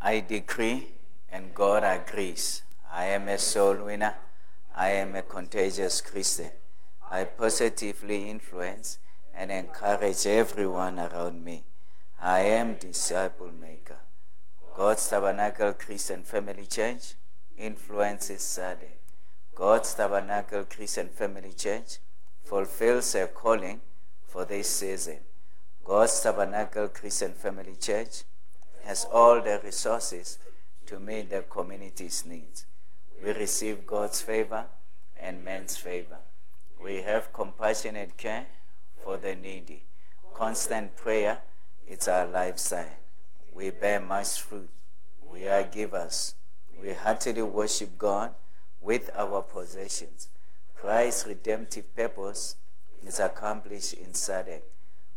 I decree, and God agrees. I am a soul winner. I am a contagious Christian. I positively influence and encourage everyone around me. I am disciple maker. God's Tabernacle Christian Family Church influences Sunday. God's Tabernacle Christian Family Church fulfills a calling for this season. God's Tabernacle Christian Family Church has all the resources to meet the community's needs. We receive God's favor and man's favor. We have compassionate care for the needy. Constant prayer, it's our lifestyle. We bear much fruit. We are givers. We heartily worship God with our possessions. Christ's redemptive purpose is accomplished in Sadek.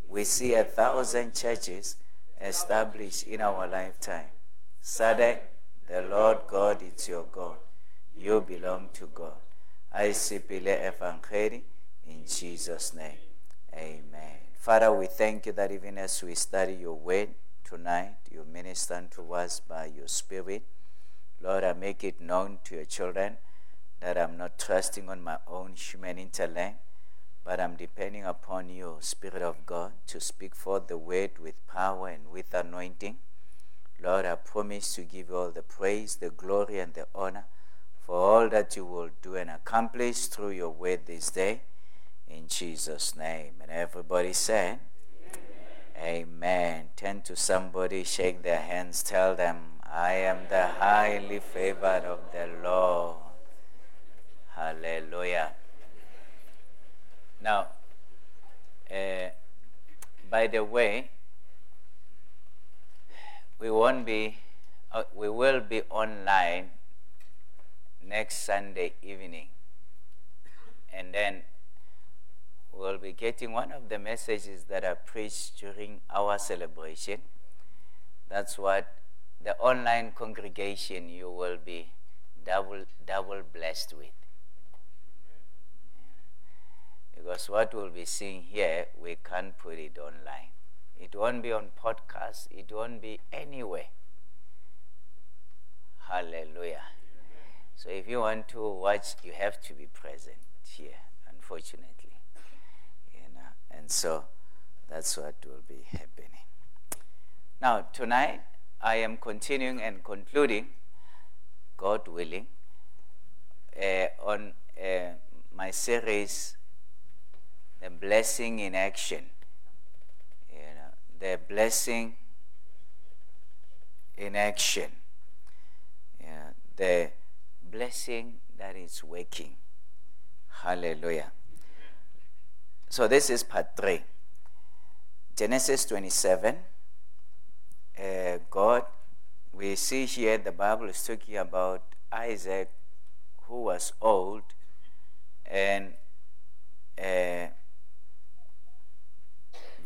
We see a thousand churches established in our lifetime. Sadek, the Lord God is your God. You belong to God. I Sipile Evangeli in Jesus' name. Amen. Father, we thank you that even as we study your word tonight, you minister to us by your Spirit. Lord, I make it known to your children that I'm not trusting on my own human intellect, but I'm depending upon you, Spirit of God, to speak forth the word with power and with anointing. Lord, I promise to give you all the praise, the glory, and the honor for all that you will do and accomplish through your word this day. In Jesus' name. And everybody said, Amen. Amen. Turn to somebody, shake their hands, tell them, I am the highly favored of the Lord. Hallelujah. Now, uh, by the way, we won't be, uh, we will be online next Sunday evening. And then we'll be getting one of the messages that are preached during our celebration. That's what the online congregation you will be double double blessed with. Because what we'll be seeing here, we can't put it online. It won't be on podcast, it won't be anywhere. Hallelujah. So if you want to watch, you have to be present here, unfortunately. You know, and so that's what will be happening. Now, tonight, I am continuing and concluding, God willing, uh, on uh, my series, The Blessing in Action. You know, the blessing in action. Yeah, the blessing that is working. Hallelujah. So this is part three. Genesis 27. Uh, God, we see here the Bible is talking about Isaac who was old and uh,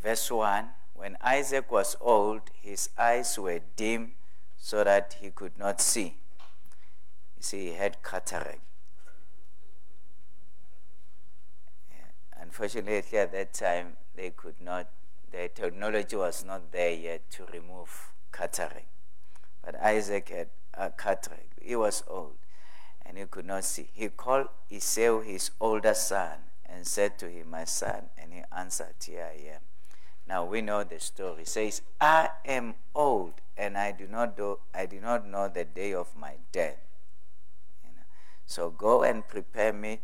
verse 1 when Isaac was old, his eyes were dim so that he could not see. You see, he had cataract. Unfortunately, at that time, they could not, the technology was not there yet to remove cataract. But Isaac had a cataract. He was old and he could not see. He called Esau, his older son, and said to him, My son. And he answered, Here I am. Now we know the story. It says, I am old and I do not do I do not know the day of my death. So go and prepare me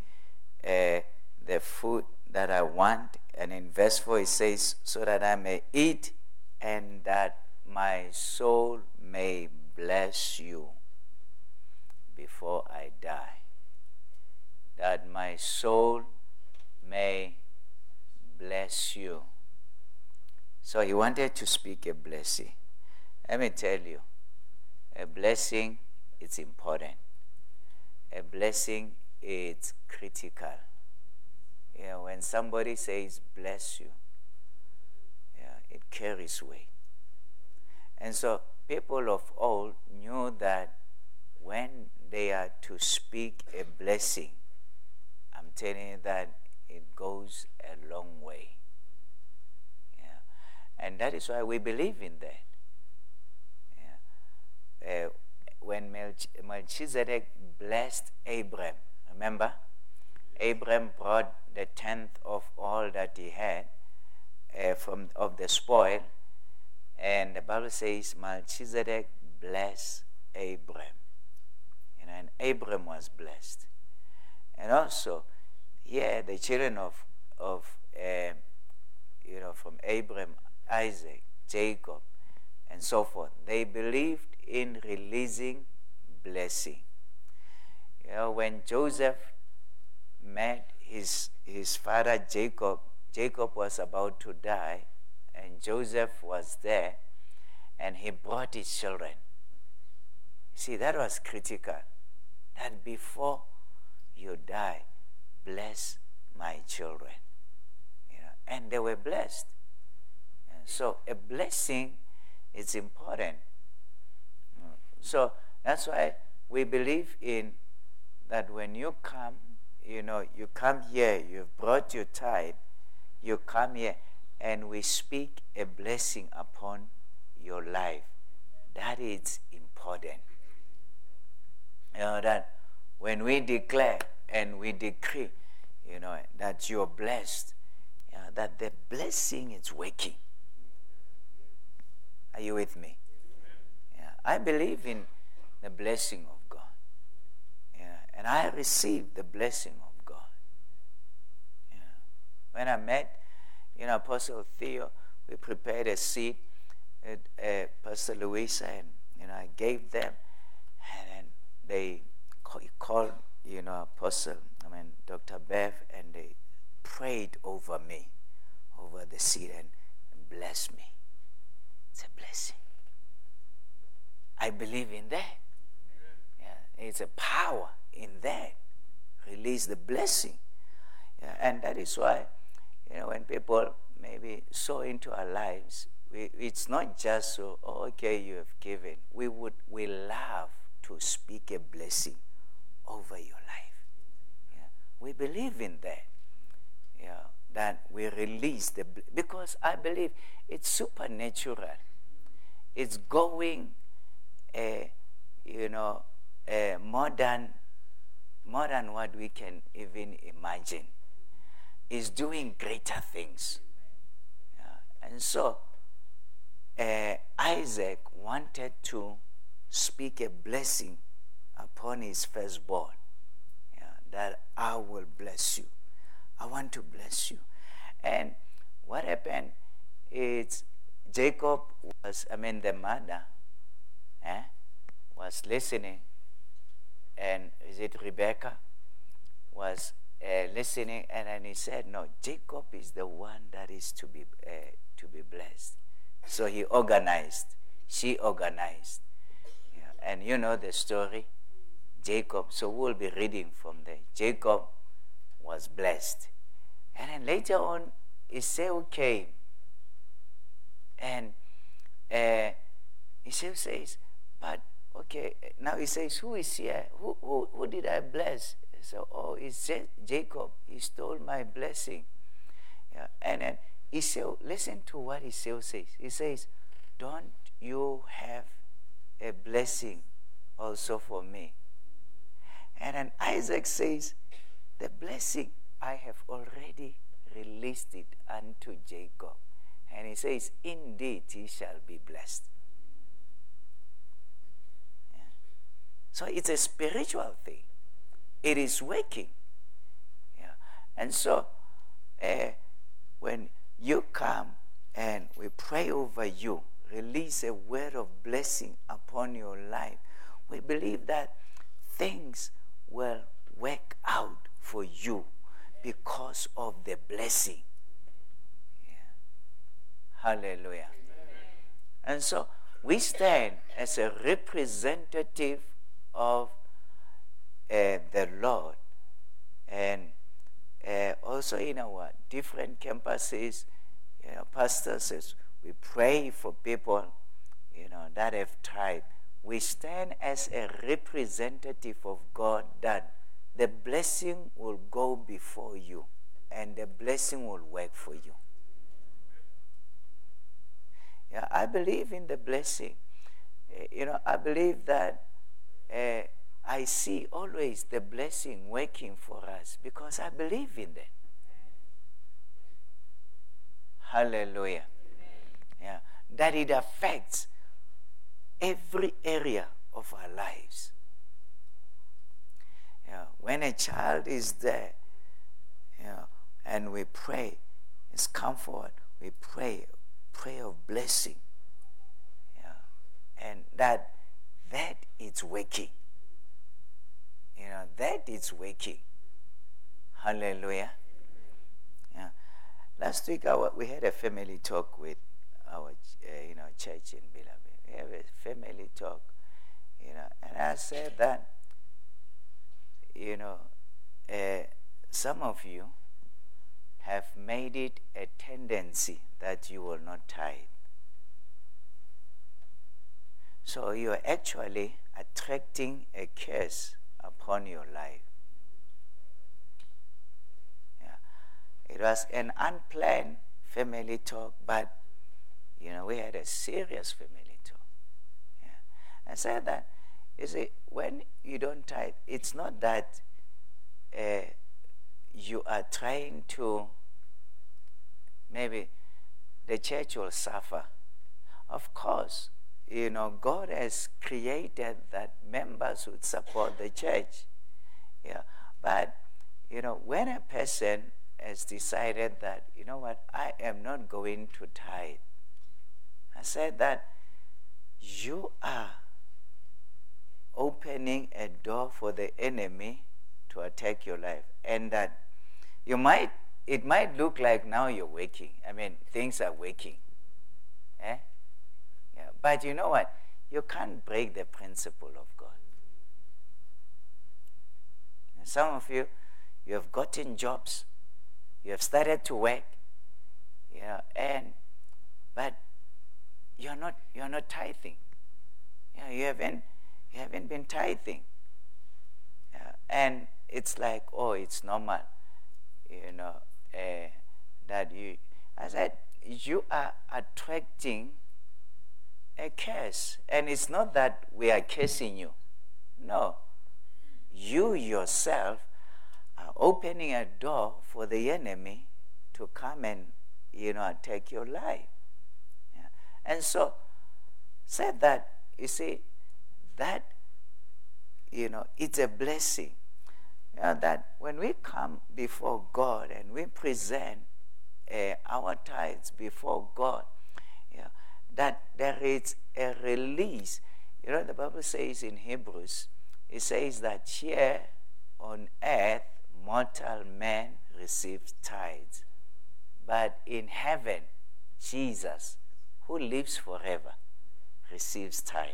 uh, the food that I want. And in verse 4 it says, So that I may eat and that my soul may bless you before I die. That my soul may bless you. So he wanted to speak a blessing. Let me tell you, a blessing is important a blessing is critical. Yeah, when somebody says bless you, yeah, it carries weight. And so people of old knew that when they are to speak a blessing, I'm telling you that it goes a long way. Yeah. And that is why we believe in that. When Melchizedek blessed Abram. Remember? Abram brought the tenth of all that he had uh, from of the spoil, and the Bible says Melchizedek blessed Abram. You know, and Abram was blessed. And also, here the children of of uh, you know from Abram, Isaac, Jacob, and so forth, they believed in releasing blessing. You know, when Joseph met his his father Jacob, Jacob was about to die, and Joseph was there, and he brought his children. See, that was critical. That before you die, bless my children. You know, and they were blessed. So a blessing is important. So that's why we believe in that when you come, you know, you come here, you've brought your tithe, you come here, and we speak a blessing upon your life. That is important. You know, that when we declare and we decree, you know, that you're blessed, you know, that the blessing is working. With me? Yeah. I believe in the blessing of God. Yeah. And I received the blessing of God. Yeah. When I met, you know, Apostle Theo, we prepared a seat at uh, Pastor Louisa, and, you know, I gave them, and then they called, you know, Apostle, I mean, Dr. Bev, and they prayed over me, over the seat, and blessed me. It's a blessing. I believe in that. Yeah, it's a power in that. Release the blessing. Yeah, and that is why, you know, when people maybe sow into our lives, we, it's not just so, oh, okay, you have given. We would, we love to speak a blessing over your life. Yeah. We believe in that. Yeah that we release the because I believe it's supernatural. It's going, uh, you know, uh, more than more than what we can even imagine. Is doing greater things, yeah. and so uh, Isaac wanted to speak a blessing upon his firstborn. Yeah, that I will bless you. I want to bless you. And what happened is Jacob was, I mean, the mother eh, was listening, and is it Rebecca? Was uh, listening, and then he said, No, Jacob is the one that is to be, uh, to be blessed. So he organized, she organized. Yeah. And you know the story. Jacob, so we'll be reading from there. Jacob was blessed. And then later on, Esau came. And uh, Esau says, but okay, now he says, who is here? Who, who, who did I bless? So, oh, it's Jacob. He stole my blessing. Yeah. And then Esau, listen to what Esau says. He says, don't you have a blessing also for me? And then Isaac says, the blessing I have already released it unto Jacob. And he says, Indeed, he shall be blessed. Yeah. So it's a spiritual thing, it is working. Yeah. And so uh, when you come and we pray over you, release a word of blessing upon your life, we believe that things will work out for you because of the blessing. Yeah. Hallelujah. And so we stand as a representative of uh, the Lord. And uh, also in our different campuses, you know, pastors says we pray for people, you know, that have tried. We stand as a representative of God that the blessing will go before you and the blessing will work for you. Yeah, I believe in the blessing. Eh, you know, I believe that uh, I see always the blessing working for us because I believe in that. Hallelujah. Yeah. That it affects every area of our lives. Yeah. When a child is there, yeah, and we pray, it's comfort. We pray, pray of blessing. Yeah. And that that is waking. You know, that is waking. Hallelujah. Yeah. Last week our, we had a family talk with our uh, you know church in Beloved. We have a family talk, you know, and I said that you know uh, some of you have made it a tendency that you will not tithe. So you are actually attracting a curse upon your life. Yeah. It was an unplanned family talk, but you know, we had a serious family talk. Yeah. I said that, you see, when you don't tithe, it's not that uh, you are trying to, maybe the church will suffer. Of course, you know, God has created that members would support the church. Yeah. But, you know, when a person has decided that, you know what, I am not going to tithe, I said that you are opening a door for the enemy to attack your life. And that you might, it might look like now you're waking. I mean, things are waking. Eh? Yeah. But you know what? You can't break the principle of God. And some of you, you have gotten jobs, you have started to work, yeah, and but you're not you're not tithing. Yeah, you haven't you haven't been tithing. Yeah, and it's like, oh, it's normal, you know, uh, that you. I said, you are attracting a curse. And it's not that we are cursing you. No. You yourself are opening a door for the enemy to come and, you know, take your life. Yeah. And so, said that, you see, that, you know, it's a blessing. You know, that when we come before God and we present uh, our tithes before God, that there is a release. You know, the Bible says in Hebrews, it says that here on earth, mortal man receives tithes. But in heaven, Jesus, who lives forever, receives tithe.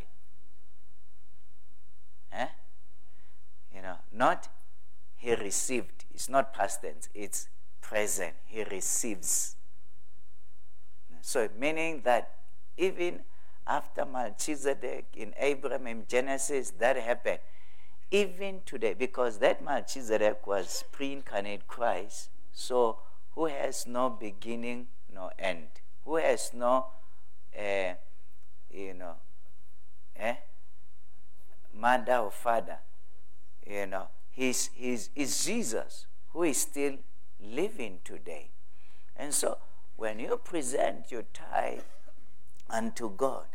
Eh? You know, not he received. It's not past tense, it's present. He receives. So, meaning that even after Melchizedek in Abraham in Genesis, that happened. Even today, because that Melchizedek was pre incarnate Christ, so who has no beginning, no end, who has no, uh, you know, eh, mother or father, you know, he's, he's, he's Jesus who is still living today. And so when you present your tithe, unto God.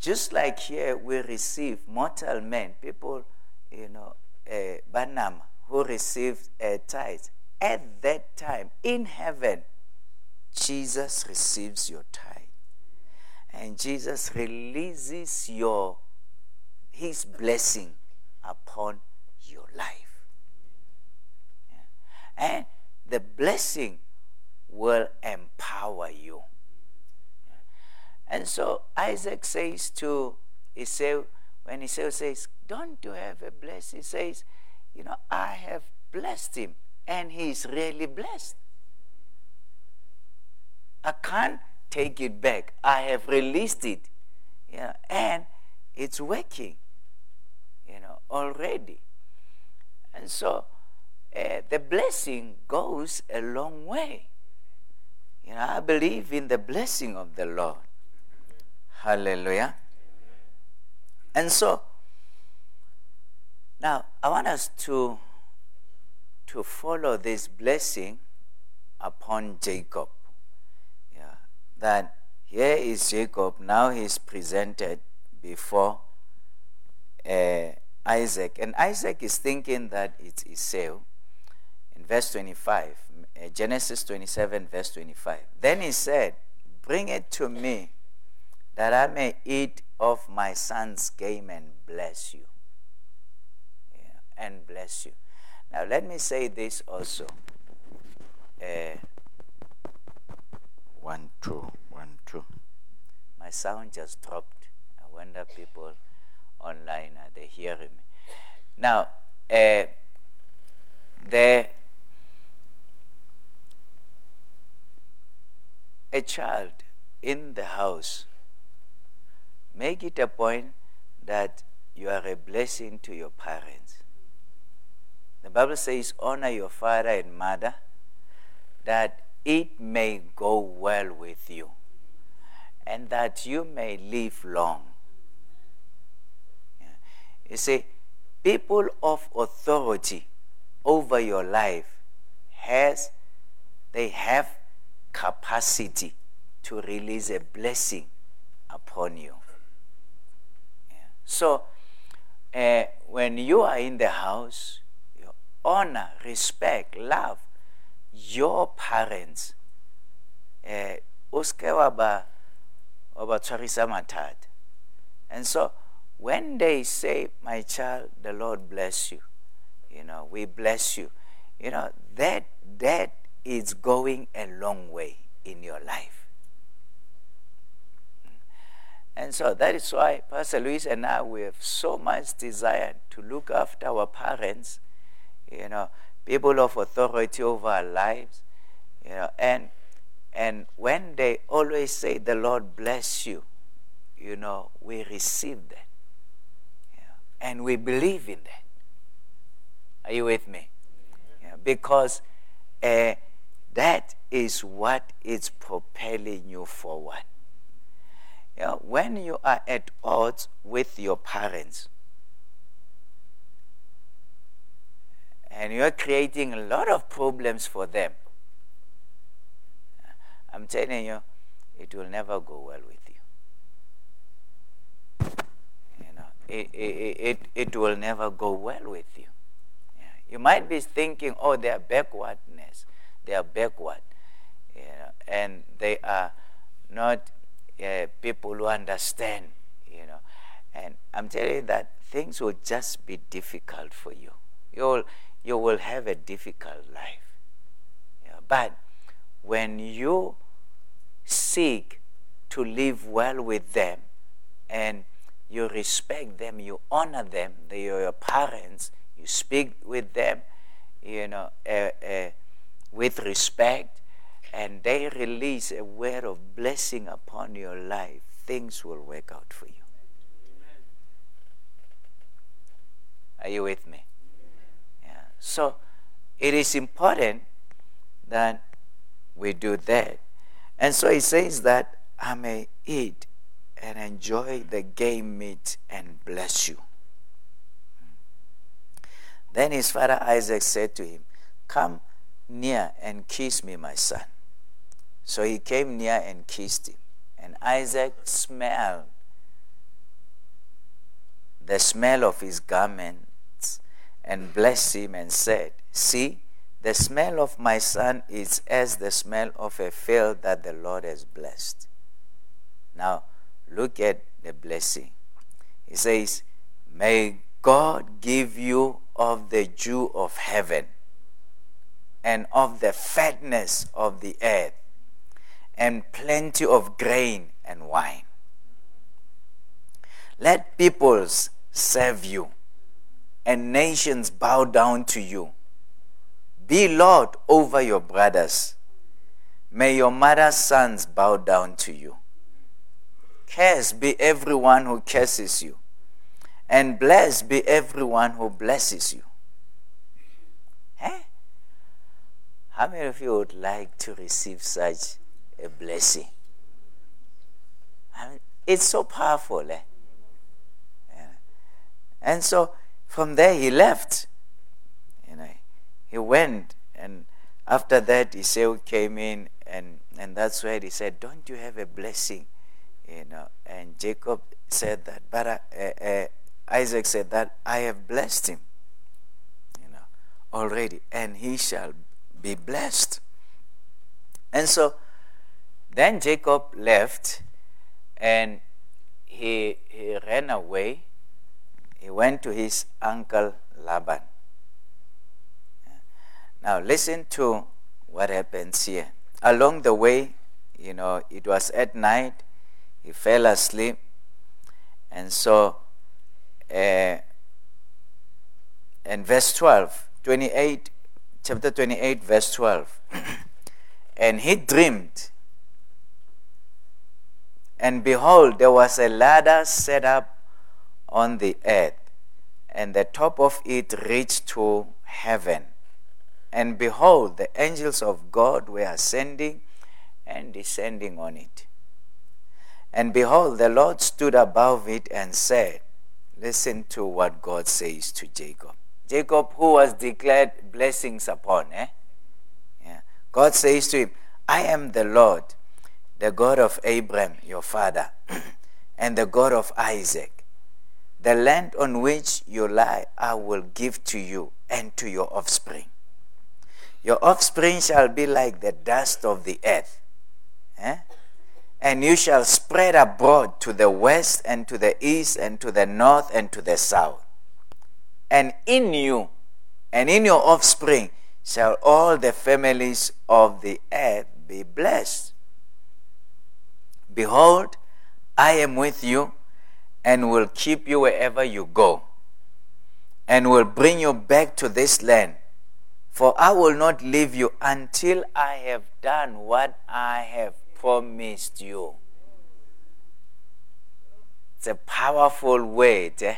Just like here we receive mortal men, people, you know, uh, Banam, who received a tithe. At that time, in heaven, Jesus receives your tithe. And Jesus releases your his blessing upon your life. Yeah. And the blessing will empower you. And so Isaac says to Esau, when Esau says, Don't you have a blessing? He says, You know, I have blessed him, and he's really blessed. I can't take it back. I have released it. Know, and it's working, already. And so uh, the blessing goes a long way. You know, I believe in the blessing of the Lord. Hallelujah. And so, Now, I want us to, to follow this blessing upon Jacob. Yeah, that here is Jacob, now he's presented before uh, Isaac. And Isaac is thinking that it's Esau. In verse 25, uh, Genesis 27, verse 25. Then he said, Bring it to me that I may eat of my son's game and bless you. Yeah, and bless you. Now, let me say this also. Uh, one, two, one, two. My sound just dropped. I wonder people online are they hearing me? Now, uh, the a child in the house make it a point that you are a blessing to your parents. The Bible says, honor your father and mother, that it may go well with you, and that you may live long. Yeah. You see, people of authority over your life has they have capacity to release a blessing upon you. So, uh, when you are in the house, you honor, respect, love your parents. Uh, and so, when they say, My child, the Lord bless you, you know, we bless you, you know, that, that is going a long way in your life. And so that is why Pastor Luis and I, we have so much desire to look after our parents, you know, people of authority over our lives, you know, and and when they always say, "The Lord bless you," you know, we receive that, and we believe in that. Are you with me? Yeah, because uh, that is what is propelling you forward. When you are at odds with your parents and you're creating a lot of problems for them, I'm telling you, it will never go well with you. You know, it, it, it, will never go well with you. Yeah. You might be thinking, oh, they are backwardness. They are backward. You know, and they are not uh, people who understand, you know. And I'm telling you that things will just be difficult for you. You'll, you will have a difficult life. Yeah. But when you seek to live well with them and you respect them, you honor them, they are your parents, you speak with them, you know, uh, uh, with respect, and they release a word of blessing upon your life, things will work out for you. Are you with me? Yeah. So it is important that we do that. And so he says that I may eat and enjoy the game meat and bless you. Then his father Isaac said to him, Come near and kiss me, my son. So he came near and kissed him. And Isaac smelled the smell of his garments and blessed him and said, See, the smell of my son is as the smell of a field that the Lord has blessed. Now, look at the blessing. He says, May God give you of the dew of heaven and of the fatness of the earth and plenty of grain and wine. Let peoples serve you and nations bow down to you. Be Lord over your brothers. May your mother's sons bow down to you. Cursed be everyone who curses you, and blessed be everyone who blesses you. Eh? How many of you would like to receive such a blessing. I mean, it's so powerful. Eh? Yeah. And so, from there he left. You know, he went, and after that Esau came in, and and that's where he said, "Don't you have a blessing?" You know, and Jacob said that, but uh, uh, Isaac said that I have blessed him. You know, already, and he shall be blessed. And so, then Jacob left, and he he ran away he went to his uncle Laban. Now, listen to what happens here. Along the way, you know, it was at night, he fell asleep, and so, uh, in verse 12, 28, chapter 28, verse 12, and he dreamed, and behold, there was a ladder set up on the earth, and the top of it reached to heaven. And behold, the angels of God were ascending and descending on it. And behold, the Lord stood above it and said, Listen to what God says to Jacob. Jacob, who was declared blessings upon, eh? Yeah. God says to him, I am the Lord, the God of Abraham, your father, and the God of Isaac. The land on which you lie I will give to you and to your offspring. Your offspring shall be like the dust of the earth. Eh? And you shall spread abroad to the west and to the east and to the north and to the south. And in you and in your offspring shall all the families of the earth be blessed. Behold, I am with you and will keep you wherever you go, and will bring you back to this land. For I will not leave you until I have done what I have promised you. It's a powerful word. Eh?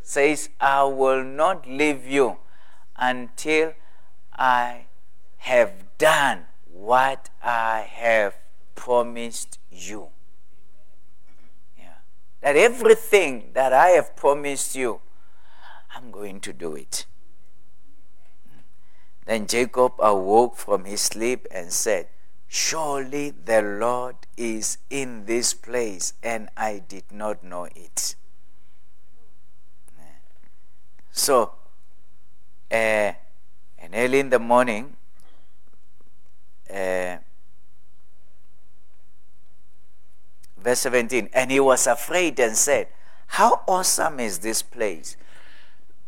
Says, I will not leave you until I have done what I have promised you Yeah. that everything that I have promised you, I'm going to do it. Then Jacob awoke from his sleep and said, Surely the Lord is in this place, and I did not know it. So, uh, and early in the morning, uh, Verse 17 And he was afraid and said, How awesome is this place!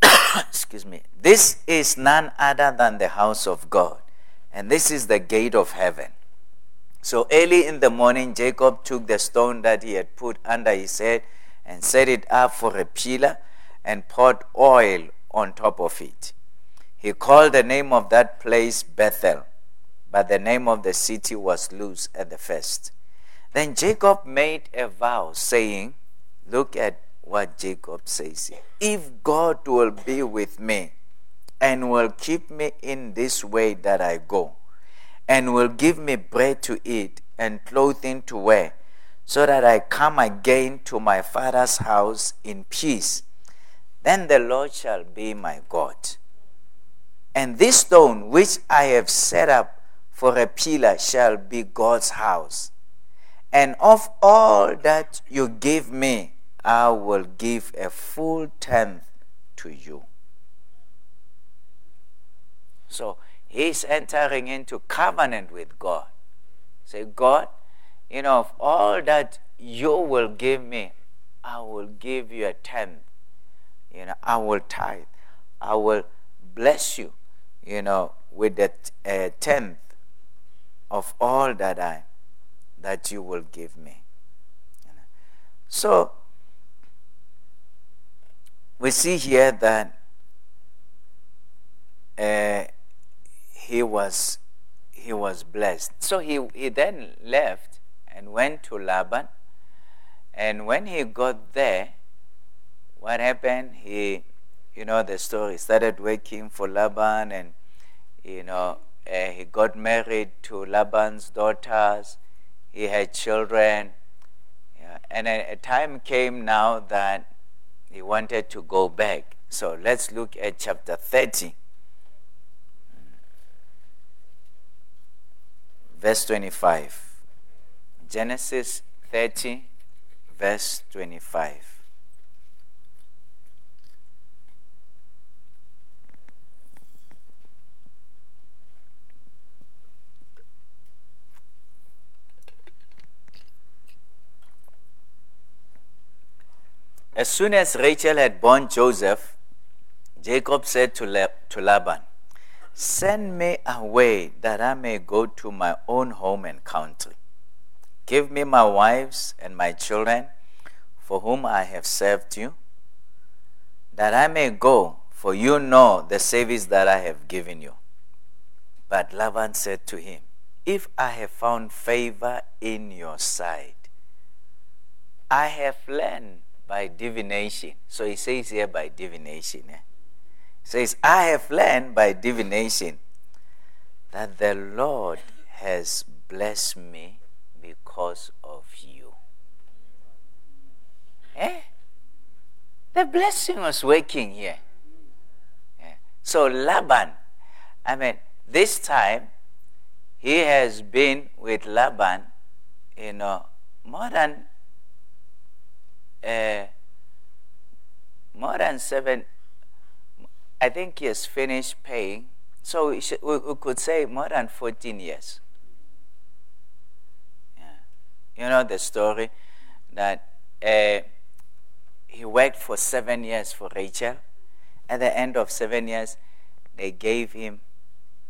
Excuse me. This is none other than the house of God, and this is the gate of heaven. So early in the morning, Jacob took the stone that he had put under his head and set it up for a pillar and poured oil on top of it. He called the name of that place Bethel, but the name of the city was Luz at the first. Then Jacob made a vow, saying, Look at what Jacob says here. If God will be with me and will keep me in this way that I go, and will give me bread to eat and clothing to wear, so that I come again to my father's house in peace, then the Lord shall be my God. And this stone which I have set up for a pillar shall be God's house. And of all that you give me, I will give a full tenth to you. So he's entering into covenant with God. Say, God, you know, of all that you will give me, I will give you a tenth. You know, I will tithe. I will bless you, you know, with a tenth of all that I that you will give me. So, we see here that uh, he was he was blessed. So he, he then left and went to Laban. And when he got there, what happened? He, you know, the story started working for Laban, and you know, uh, he got married to Laban's daughters he had children. Yeah. And a, a time came now that he wanted to go back. So let's look at chapter 30. Verse 25. Genesis 30, verse 25. As soon as Rachel had born Joseph, Jacob said to, Laban, Send me away that I may go to my own home and country. Give me my wives and my children, for whom I have served you, that I may go, for you know the service that I have given you. But Laban said to him, If I have found favor in your sight, I have learned by divination. So he says here by divination. Eh? Says, I have learned by divination that the Lord has blessed me because of you. Eh? The blessing was working here. Yeah. So Laban, I mean, this time he has been with Laban, you know, more than uh, more than seven I think he has finished paying. So we, could say more than 14 years. Yeah. You know the story that uh, he worked for seven years for Rachel. At the end of seven years, they gave him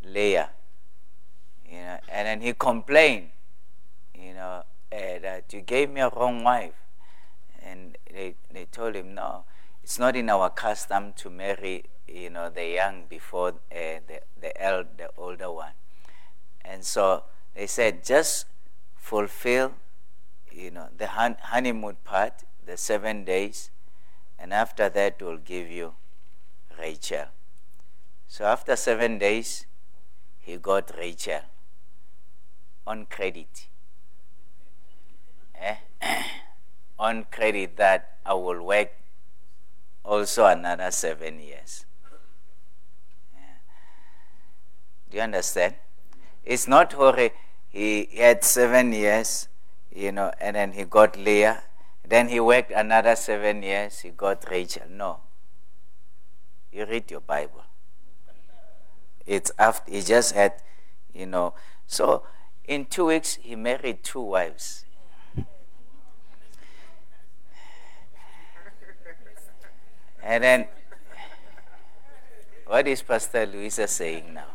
Leah. You know, and then he complained, you know, uh, that you gave me a wrong wife. And they, they told him, no, it's not in our custom to marry you know, the young before uh, the, the, el- the older one. And so they said, just fulfill, you know, the hun- honeymoon part, the seven days, and after that we'll give you Rachel. So after seven days, he got Rachel on credit. Eh? on credit that I will work also another seven years. Do you understand? It's not Hore, he had seven years, you know, and then he got Leah. Then he worked another seven years, he got Rachel. No. You read your Bible. It's after, he just had, you know. So in two weeks, he married two wives. And then, what is Pastor Louisa saying now?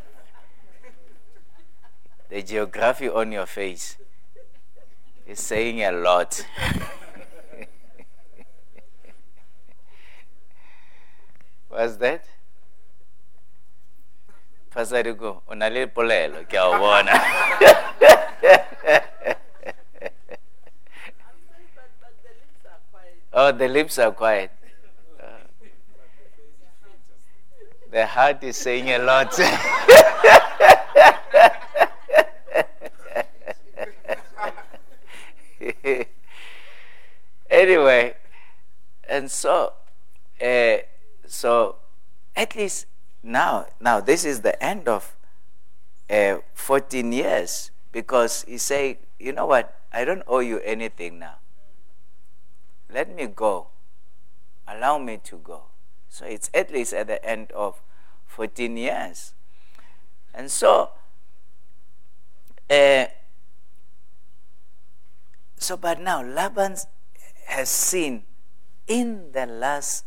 The geography on your face is saying a lot. What's that? Pastor Hugo, una le polelo, bona. Oh, the lips are quiet. Uh, the heart is saying a lot. anyway, and so, uh, so at least now, now this is the end of uh, 14 years because he said, you know what, I don't owe you anything now. Let me go. Allow me to go. So it's at least at the end of 14 years. And so, uh, so but now Laban has seen in the last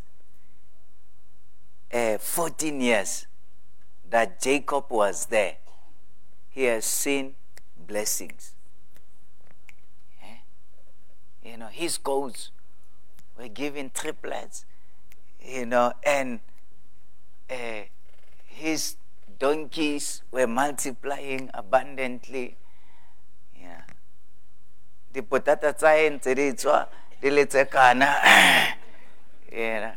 uh, 14 years that Jacob was there, he has seen blessings. Yeah? You know, his goats were given triplets, you know, and uh, his donkeys were multiplying abundantly. Yeah. Dipotata tsa ntse di tswa di le tse kana. And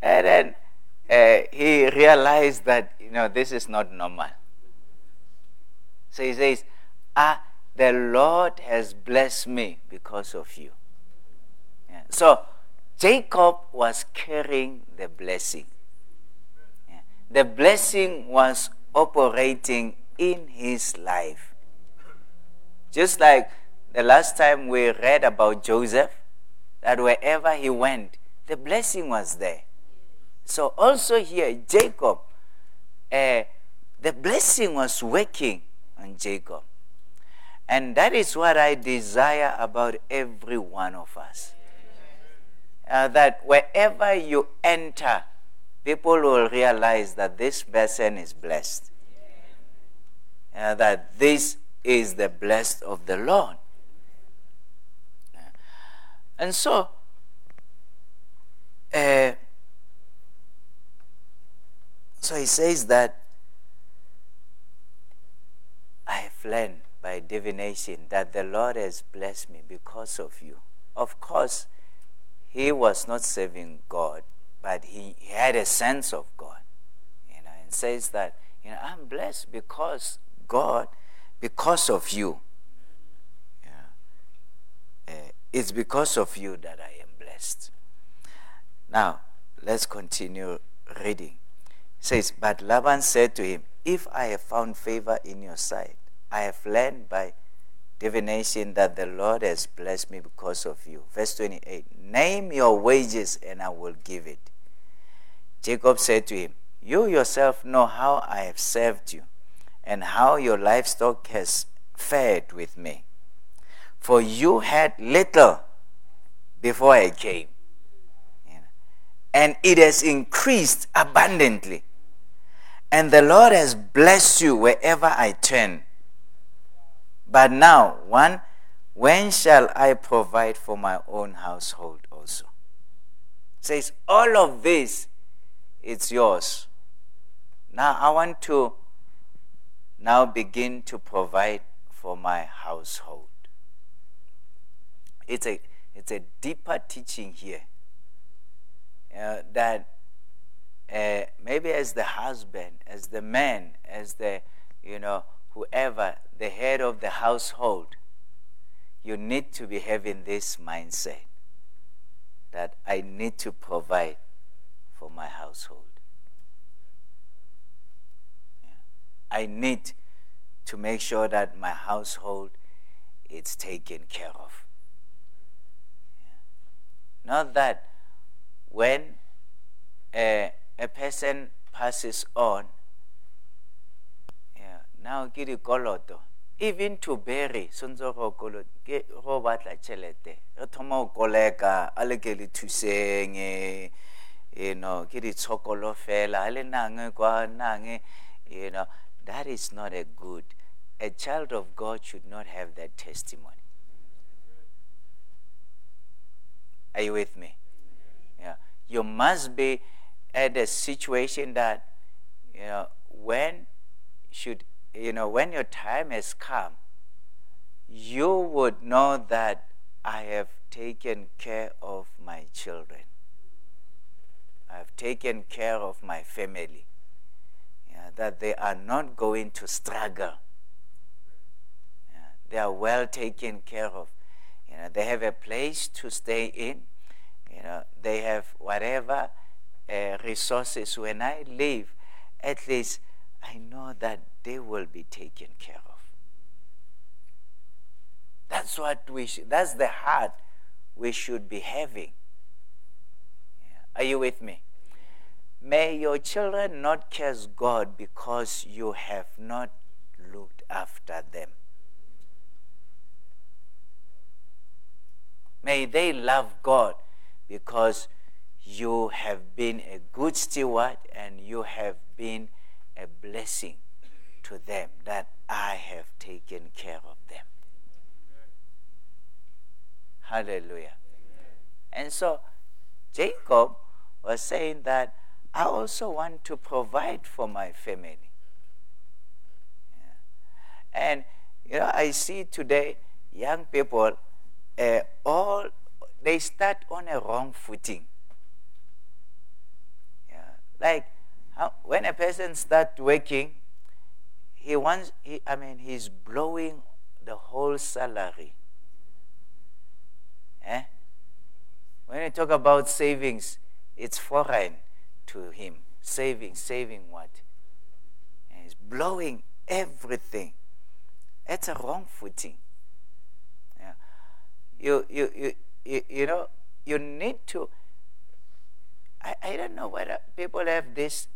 then uh, he realized that, you know, this is not normal. So he says, ah, the Lord has blessed me because of you. Yeah. So Jacob was carrying the blessing. the blessing was operating in his life. Just like the last time we read about Joseph, that wherever he went, the blessing was there. So also here, Jacob, uh, the blessing was working on Jacob. And that is what I desire about every one of us. Uh, that wherever you enter, people will realize that this person is blessed. Uh, that this is the blessed of the Lord. And so, uh, so he says that I have learned by divination that the Lord has blessed me because of you. Of course, he was not serving God, but he, he had a sense of God. You know, and says that, you know, I'm blessed because God, because of you. Yeah. Uh, it's because of you that I am blessed. Now, let's continue reading. It says, But Laban said to him, If I have found favor in your sight, I have learned by divination that the Lord has blessed me because of you. Verse 28 Name your wages and I will give it. Jacob said to him, You yourself know how I have served you and how your livestock has fared with me. For you had little before I came, and it has increased abundantly. And the Lord has blessed you wherever I turn. But now, one, when shall I provide for my own household also? says, all of this, it's yours. Now I want to now begin to provide for my household. It's a, it's a deeper teaching here uh, that uh, maybe as the husband, as the man, as the, you know, whoever, the head of the household, you need to be having this mindset that I need to provide for my household. I need to make sure that my household is taken care of. Not that when a, a person passes on, now kiri dikoloto even to bury sontse go koloto ke go batla tšhelete re thoma koleka a le ke le thuseng you know ke ditshokolo fela a le nang kwa you know that is not a good a child of god should not have that testimony are you with me yeah you must be at a situation that you know when should you know, when your time has come, you would know that I have taken care of my children. I have taken care of my family. Yeah, that they are not going to struggle. Yeah, they are well taken care of. You know, they have a place to stay in. You know, they have whatever uh, resources. When I leave, at least I know that they will be taken care of. That's what we should, that's the heart we should be having. Yeah. Are you with me? May your children not curse God because you have not looked after them. May they love God because you have been a good steward and you have been a blessing to them that I have taken care of them. Hallelujah. And so Jacob was saying that I also want to provide for my family. Yeah. And you know, I see today young people uh, all they start on a wrong footing. Yeah. Like how, when a person starts working, he wants, he, I mean, he's blowing the whole salary. Eh? When you talk about savings, it's foreign to him. saving, saving what? And he's blowing everything. It's a wrong footing. You, you, you, you, you know, you need to. I, I don't know whether people have this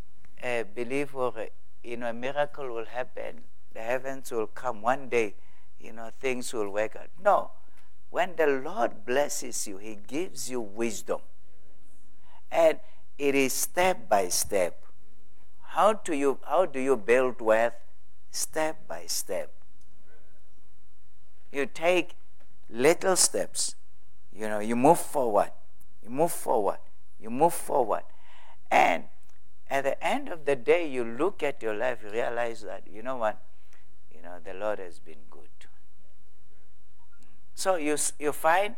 uh, belief or, uh, you know, a miracle will happen, the heavens will come one day, you know, things will work out. No. When the Lord blesses you, He gives you wisdom. And it is step by step. How do you, how do you build wealth? Step by step. You take little steps. You know, you move forward. You move forward. You move forward. And at the end of the day, you look at your life, you realize that, you know what? You know, the Lord has been good. So you, you find,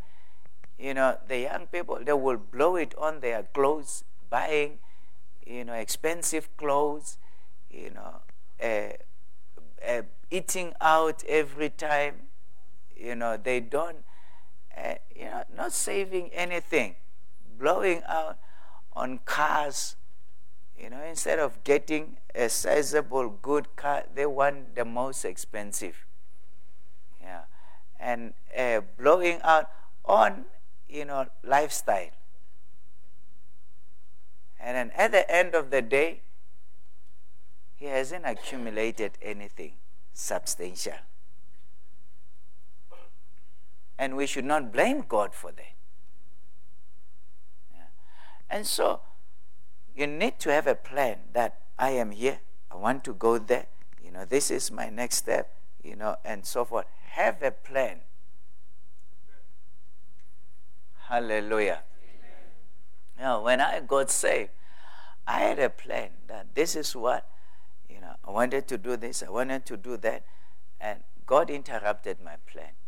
you know, the young people, they will blow it on their clothes, buying, you know, expensive clothes, you know, uh, uh, eating out every time. You know, they don't, uh, you know, not saving anything, blowing out on cars. You know, instead of getting a sizable good car, they want the most expensive. Yeah, and uh, blowing out on you know lifestyle. And then at the end of the day he hasn't accumulated anything substantial and we should not blame god for that yeah. and so you need to have a plan that i am here i want to go there you know this is my next step you know and so forth have a plan. Hallelujah. Now, when I got saved, I had a plan that this is what, you know, I wanted to do this, I wanted to do that, and God interrupted my plan, you.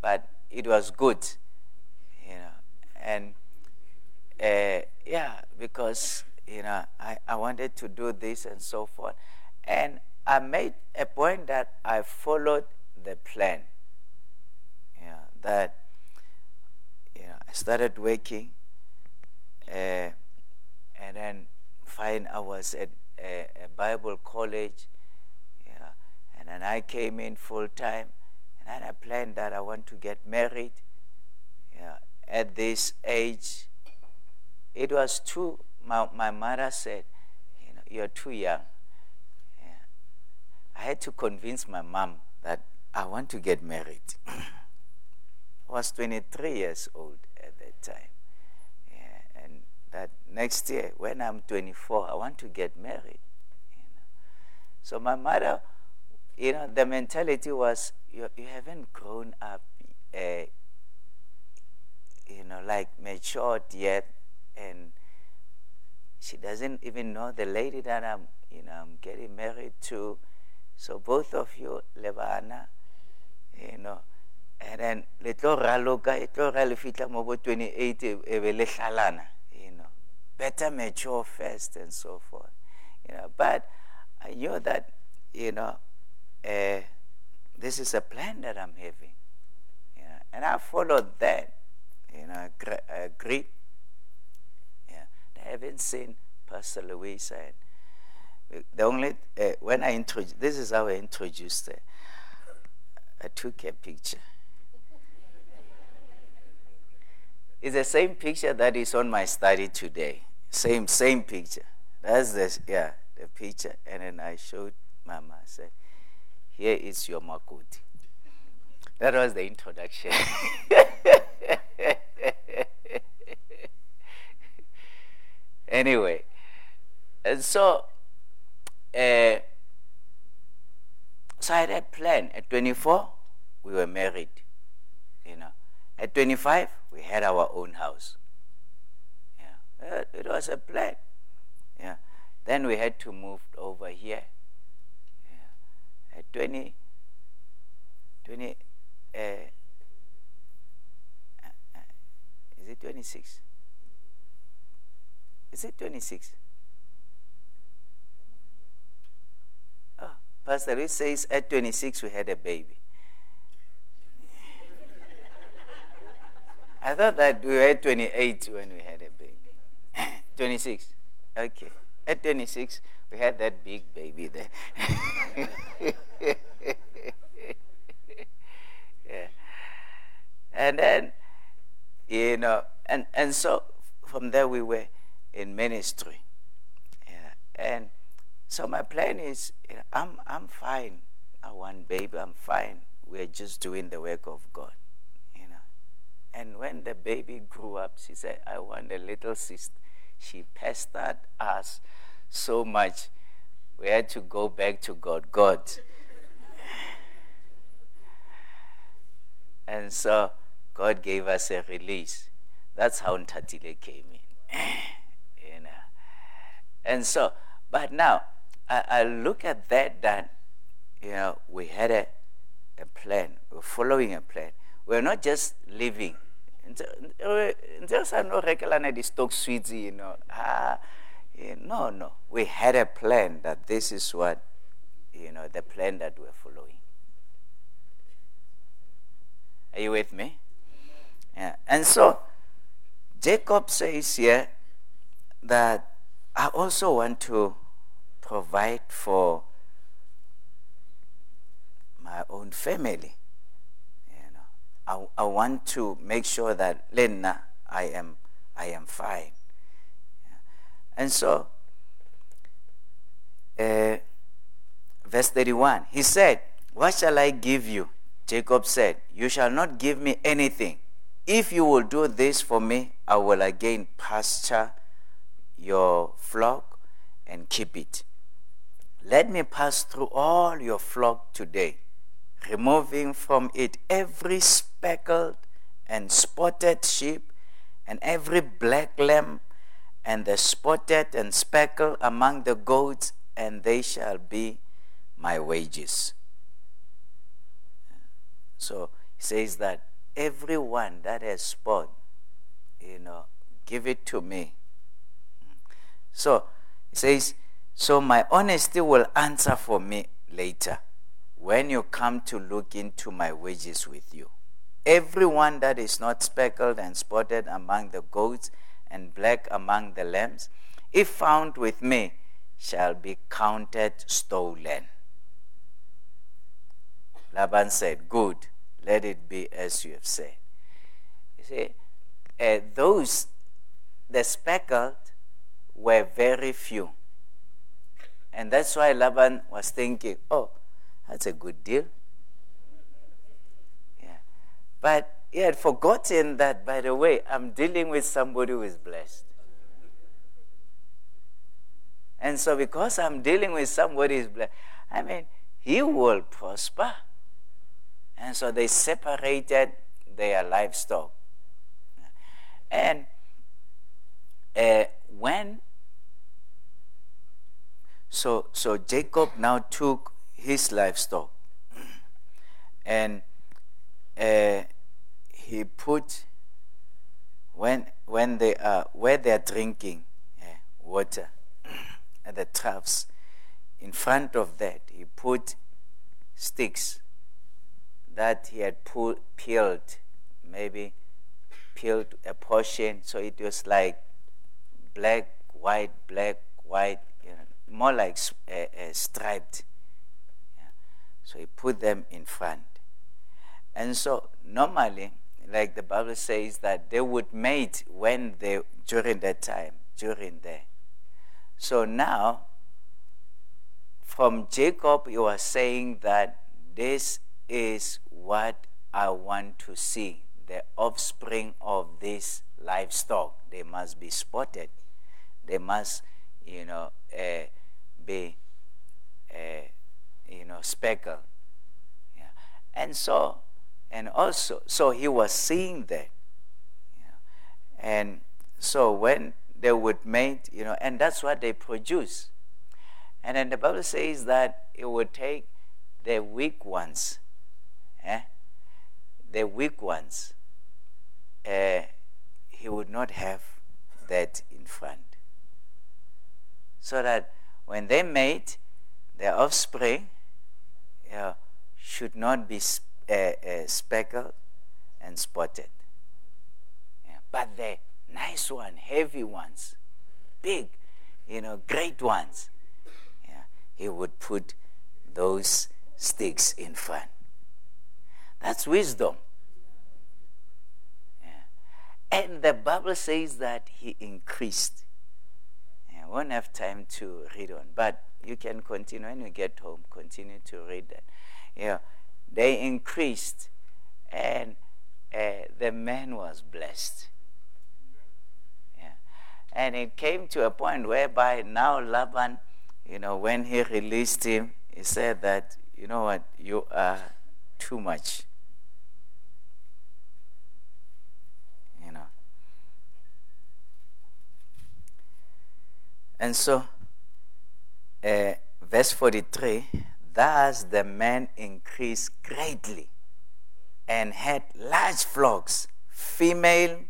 But it was good, you know, and uh, yeah, because you know I, I wanted to do this and so forth, and I made a point that I followed the plan. Yeah, that you know, I started working, uh, and then find I was at a, a, Bible college, yeah, and then I came in full time, and I planned that I want to get married. Yeah, at this age, it was too. My, my mother said, you know, you're too young. Yeah. I had to convince my mom that I want to get married. I was 23 years old at that time. Yeah, and that next year, when I'm 24, I want to get married. You know. So my mother, you know, the mentality was, you, you haven't grown up, uh, you know, like matured yet, and she doesn't even know the lady that I'm, you know, I'm getting married to. So both of you, Levana, you know and then le tlo raloka e tlo bo 28 e be le hlalana you know better mature first and so forth you know but i knew that you know uh, this is a plan that i'm having know and i followed that you know I agree yeah i haven't seen pastor louisa and the only uh, when i introduced this is how i introduced her I took a picture. It's the same picture that is on my study today. Same, same picture. That's the, yeah, the picture. And then I showed Mama, I said, here is your Makoti. That was the introduction. anyway, and so, uh, so I had a plan. At 24, we were married. You know. At 25, we had our own house. Yeah. It was a plan. Yeah. Then we had to move over here. Yeah. At 20, 20 uh, is it 26? Is it 26? Oh, ah, Pastor Luis says at 26 we had a baby. I thought that we were 28 when we had a baby. 26. Okay. At 26, we had that big baby there. yeah. And then, you know, and, and so from there we were in ministry. Yeah. And so my plan is, you know, I'm, I'm fine. I want baby, I'm fine. We're just doing the work of God. You know. And when the baby grew up, she said, I want a little sister. She pestered us so much. We had to go back to God. God. and so God gave us a release. That's how Ntatile came in. you know. And so, but now, I, I look at that that, you know, we had a, a plan. We're following a plan. We're not just living. There's no regular stock sweets, you know. Ah, Eh, no, no. We had a plan that this is what, you know, the plan that we're following. Are you with me? Yeah. And so Jacob says here that I also want to provide for my own family. You know, I, I want to make sure that Lena, I am, I am fine. And so, uh, verse 31, he said, What shall I give you? Jacob said, You shall not give me anything. If you will do this for me, I will again pasture your flock and keep it. Let me pass through all your flock today, removing from it every speckled and spotted sheep and every black lamb and the spotted and speckled among the goats, and they shall be my wages. So he says that everyone that has spot, you know, give it to me. So he says, so my honesty will answer for me later when you come to look into my wages with you. Everyone that is not speckled and spotted among the goats and black among the lambs, if found with me, shall be counted stolen. Laban said, Good, let it be as you have said. You see, uh, those, the speckled, were very few. And that's why Laban was thinking, oh, that's a good deal. Yeah. But he had forgotten that, by the way, I'm dealing with somebody who is blessed. And so, because I'm dealing with somebody who is blessed, I mean, he will prosper. And so they separated their livestock. And uh, when, so, so Jacob now took his livestock and uh, he put when when they are where they are drinking yeah, water at the troughs in front of that he put sticks that he had peeled maybe peeled a portion so it was like black white black white you know, more like uh, uh, striped yeah. so he put them in front and so normally like the Bible says that they would mate when they during that time, during there. So now, from Jacob, you are saying that this is what I want to see the offspring of this livestock. They must be spotted. They must, you know, uh, be, uh, you know, speckled. Yeah. And so and also so he was seeing that and so when they would mate you know and that's what they produce and then the bible says that it would take the weak ones eh? the weak ones uh, he would not have that in front so that when they mate their offspring know, should not be uh, uh, Eh, eh, speckled and spotted. Yeah. But the nice one, heavy ones, big, you know, great ones, yeah, he would put those sticks in front. That's wisdom. Yeah. And the Bible says that he increased. I won't have time to read on, but you can continue when you get home, continue to read that. Yeah, they increased, and uh, the man was blessed. Yeah. And it came to a point whereby now Laban, you know, when he released him, he said that, you know what, you are too much. You know. And so, uh, verse 43 thus the men increased greatly and had large flocks, female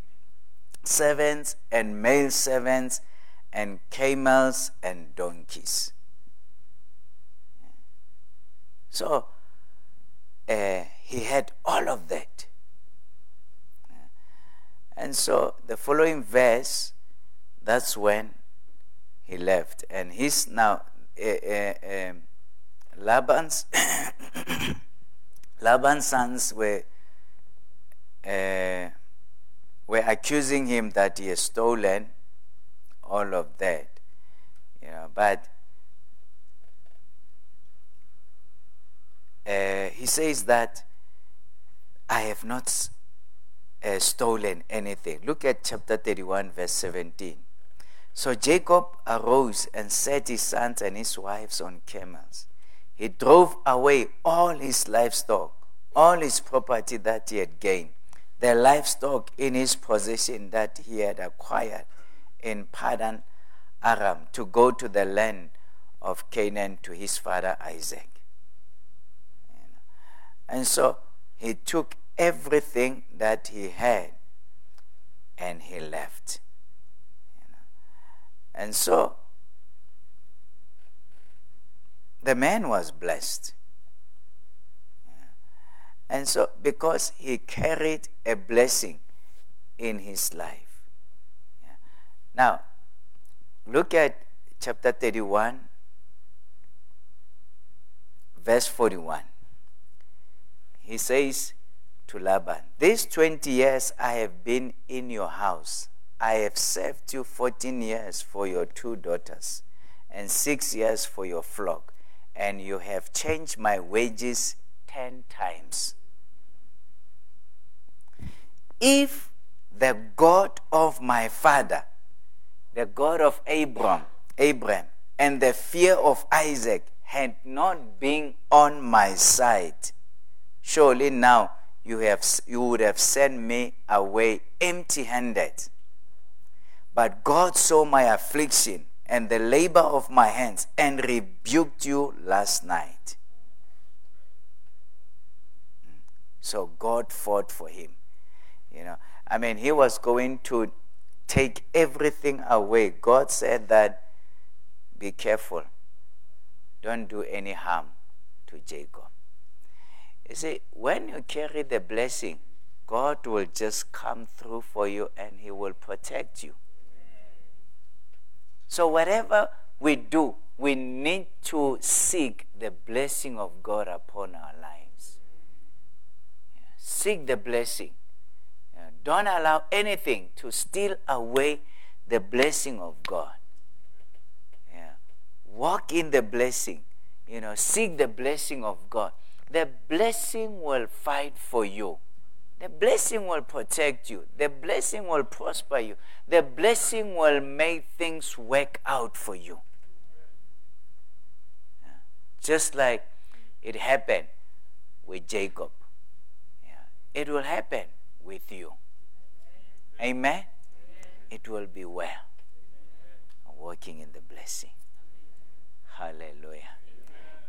servants and male servants, and camels and donkeys. So uh, he had all of that. And so the following verse, that's when he left. And he's now, uh, uh, um, Laban's Laban's sons were, uh, were accusing him that he has stolen all of that. You know, but uh, he says that I have not uh, stolen anything. Look at chapter 31, verse 17. So Jacob arose and set his sons and his wives on camels he drove away all his livestock, all his property that he had gained, the livestock in his possession that he had acquired in Padan Aram to go to the land of Canaan to his father Isaac. And so he took everything that he had and he left. And so the man was blessed. And so, because he carried a blessing in his life. Now, look at chapter 31, verse 41. He says to Laban, These 20 years I have been in your house. I have served you 14 years for your two daughters and six years for your flock and you have changed my wages 10 times. If the God of my father, the God of Abram, Abraham, and the fear of Isaac had not been on my side, surely now you, have, you would have sent me away empty handed. But God saw my affliction and the labor of my hands and rebuked you last night. Mm. So God fought for him. You know, I mean, he was going to take everything away. God said that be careful. Don't do any harm to Jacob. You see, when you carry the blessing, God will just come through for you and he will protect you. So, whatever we do, we need to seek the blessing of God upon our lives. Seek the blessing. Don't allow anything to steal away the blessing of God. Yeah. Walk in the blessing. You know, seek the blessing of God. The blessing will fight for you. The blessing will protect you. The blessing will prosper you. The blessing will make things work out for you. Yeah. Just like it happened with Jacob. Yeah. It will happen with you. Amen? It will be well. Walking in the blessing. Hallelujah.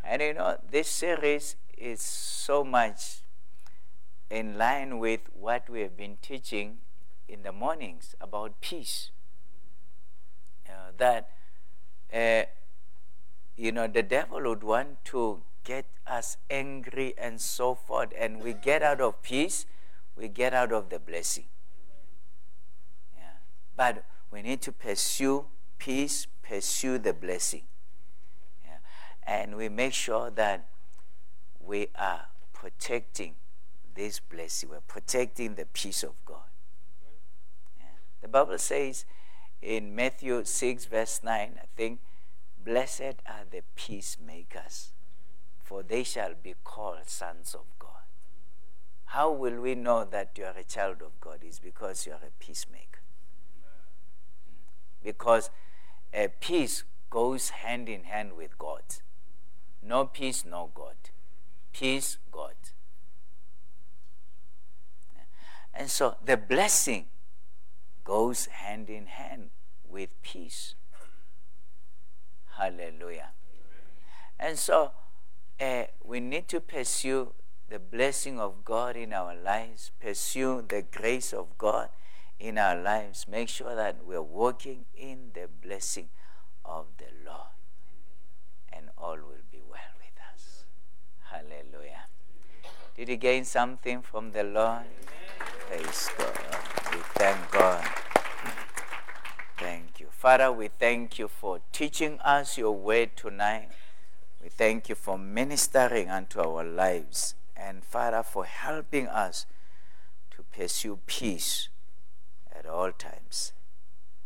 And you know, this series is so much in line with what we have been teaching in the mornings about peace. Uh, that, uh, you know, the devil would want to get us angry and so forth, and we get out of peace, we get out of the blessing. Yeah. But we need to pursue peace, pursue the blessing. Yeah. And we make sure that we are protecting this blessing, we're protecting the peace of God. Yeah. The Bible says in Matthew 6, verse 9, I think, Blessed are the peacemakers, for they shall be called sons of God. How will we know that you are a child of God? Is because you are a peacemaker. Because a peace goes hand in hand with God. No peace, no God. Peace, God. And so the blessing goes hand in hand with peace. Hallelujah. And so uh, we need to pursue the blessing of God in our lives, pursue the grace of God in our lives. Make sure that we're walking in the blessing of the Lord, and all will be well with us. Hallelujah. Did you gain something from the Lord? Praise God. We thank God. Thank you. Father, we thank you for teaching us your word tonight. We thank you for ministering unto our lives. And Father, for helping us to pursue peace at all times.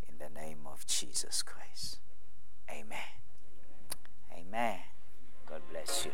In the name of Jesus Christ. Amen. Amen. God bless you.